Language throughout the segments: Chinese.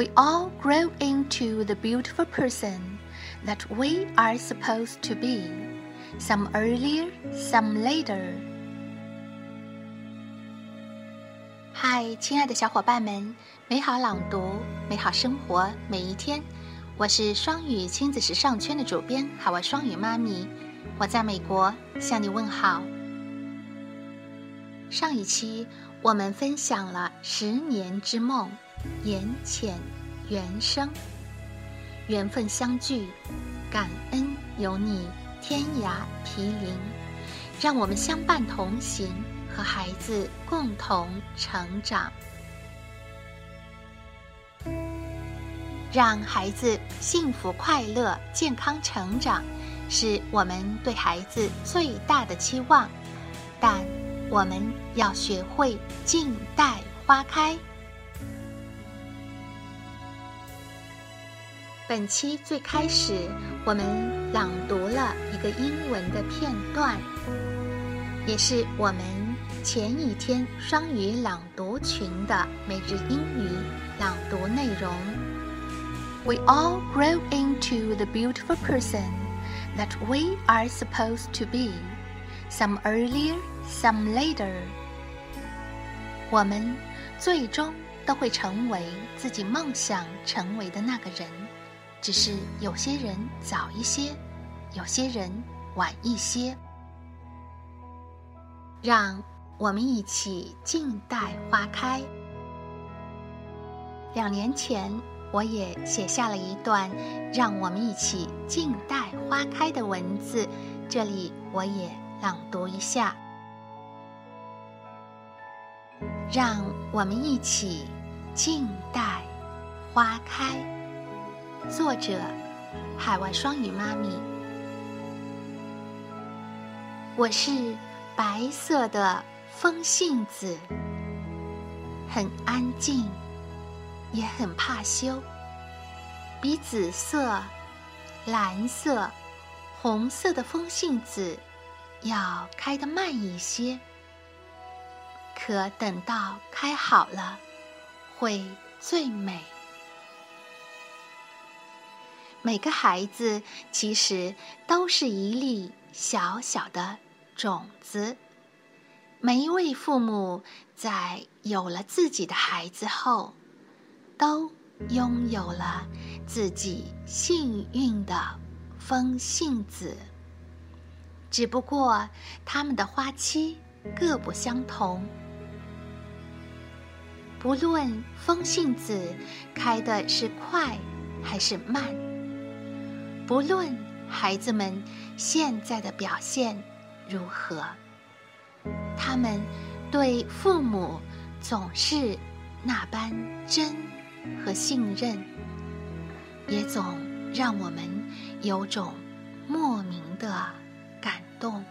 We all grow into the beautiful person that we are supposed to be, some earlier, some later. 嗨，亲爱的小伙伴们，美好朗读，美好生活，每一天。我是双语亲子时尚圈的主编海外双语妈咪，我在美国向你问好。上一期我们分享了十年之梦。缘浅缘深，缘分相聚，感恩有你，天涯毗邻，让我们相伴同行，和孩子共同成长，让孩子幸福快乐、健康成长，是我们对孩子最大的期望。但我们要学会静待花开。本期最开始，我们朗读了一个英文的片段，也是我们前一天双语朗读群的每日英语朗读内容。We all grow into the beautiful person that we are supposed to be, some earlier, some later. 我们最终都会成为自己梦想成为的那个人。只是有些人早一些，有些人晚一些。让我们一起静待花开。两年前，我也写下了一段“让我们一起静待花开”的文字，这里我也朗读一下：“让我们一起静待花开。”作者：海外双语妈咪。我是白色的风信子，很安静，也很怕羞，比紫色、蓝色、红色的风信子要开得慢一些。可等到开好了，会最美。每个孩子其实都是一粒小小的种子。每一位父母在有了自己的孩子后，都拥有了自己幸运的风信子。只不过他们的花期各不相同。不论风信子开的是快还是慢。不论孩子们现在的表现如何，他们对父母总是那般真和信任，也总让我们有种莫名的感动。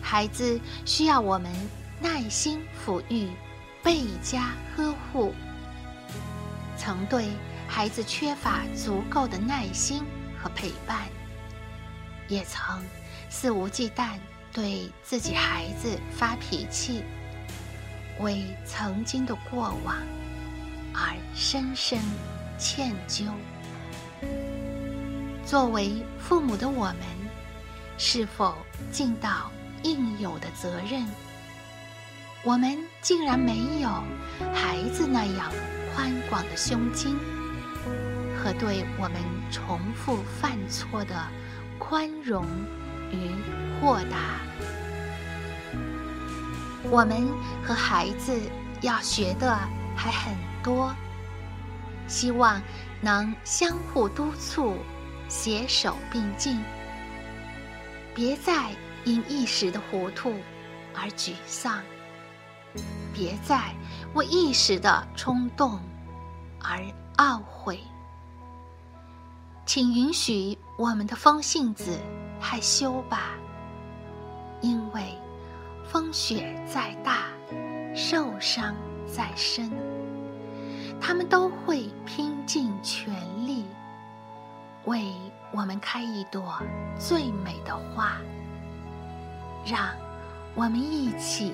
孩子需要我们耐心抚育，倍加呵护。曾对。孩子缺乏足够的耐心和陪伴，也曾肆无忌惮对自己孩子发脾气，为曾经的过往而深深歉疚。作为父母的我们，是否尽到应有的责任？我们竟然没有孩子那样宽广的胸襟。和对我们重复犯错的宽容与豁达，我们和孩子要学的还很多，希望能相互督促，携手并进，别再因一时的糊涂而沮丧，别再为一时的冲动而懊悔。请允许我们的风信子害羞吧，因为风雪再大，受伤再深，他们都会拼尽全力为我们开一朵最美的花。让我们一起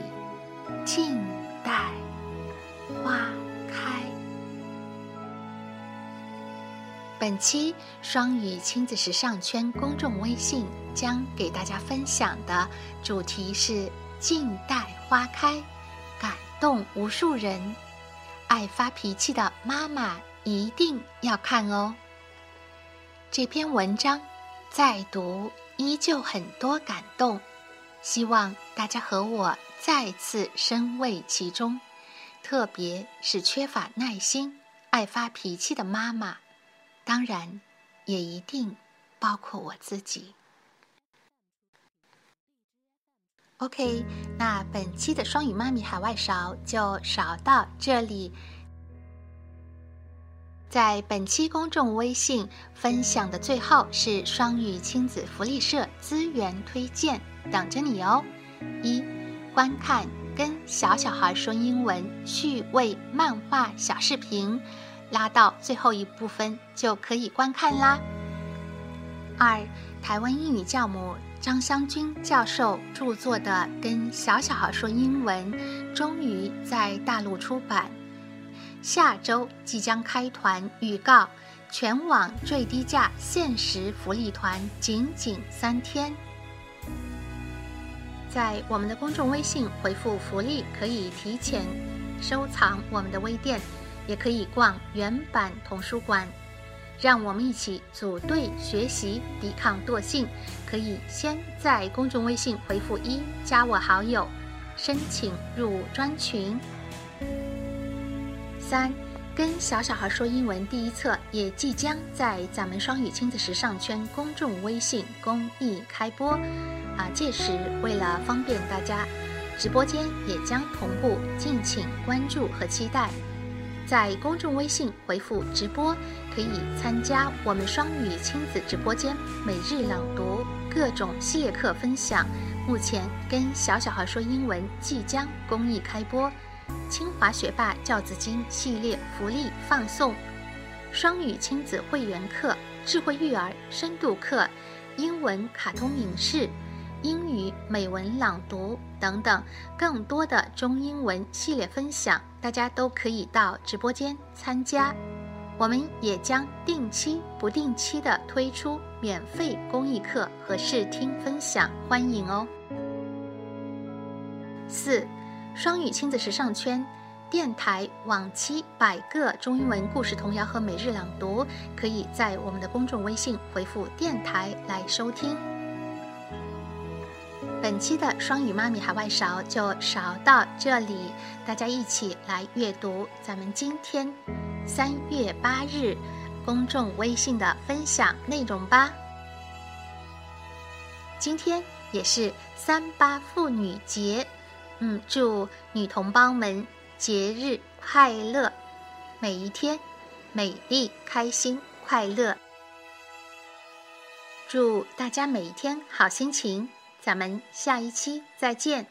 静待花开。本期双语亲子时尚圈公众微信将给大家分享的主题是“静待花开”，感动无数人。爱发脾气的妈妈一定要看哦。这篇文章再读依旧很多感动，希望大家和我再次深味其中，特别是缺乏耐心、爱发脾气的妈妈。当然，也一定包括我自己。OK，那本期的双语妈咪海外勺就勺到这里。在本期公众微信分享的最后是双语亲子福利社资源推荐，等着你哦！一、观看跟小小孩说英文趣味漫画小视频。拉到最后一部分就可以观看啦。二，台湾英语教母张湘君教授著作的《跟小小孩说英文》终于在大陆出版，下周即将开团，预告全网最低价限时福利团，仅仅三天。在我们的公众微信回复“福利”，可以提前收藏我们的微店。也可以逛原版童书馆，让我们一起组队学习，抵抗惰性。可以先在公众微信回复一加我好友，申请入专群。三，跟小小孩说英文第一册也即将在咱们双语亲子时尚圈公众微信公益开播，啊，届时为了方便大家，直播间也将同步，敬请关注和期待。在公众微信回复“直播”，可以参加我们双语亲子直播间每日朗读、各种系列课分享。目前跟小小孩说英文即将公益开播，清华学霸教子金系列福利放送，双语亲子会员课、智慧育儿深度课、英文卡通影视。英语美文朗读等等，更多的中英文系列分享，大家都可以到直播间参加。我们也将定期、不定期的推出免费公益课和试听分享，欢迎哦。四，双语亲子时尚圈电台往期百个中英文故事童谣和每日朗读，可以在我们的公众微信回复“电台”来收听。本期的双语妈咪海外勺就勺到这里，大家一起来阅读咱们今天三月八日公众微信的分享内容吧。今天也是三八妇女节，嗯，祝女同胞们节日快乐，每一天美丽、开心、快乐，祝大家每一天好心情。咱们下一期再见。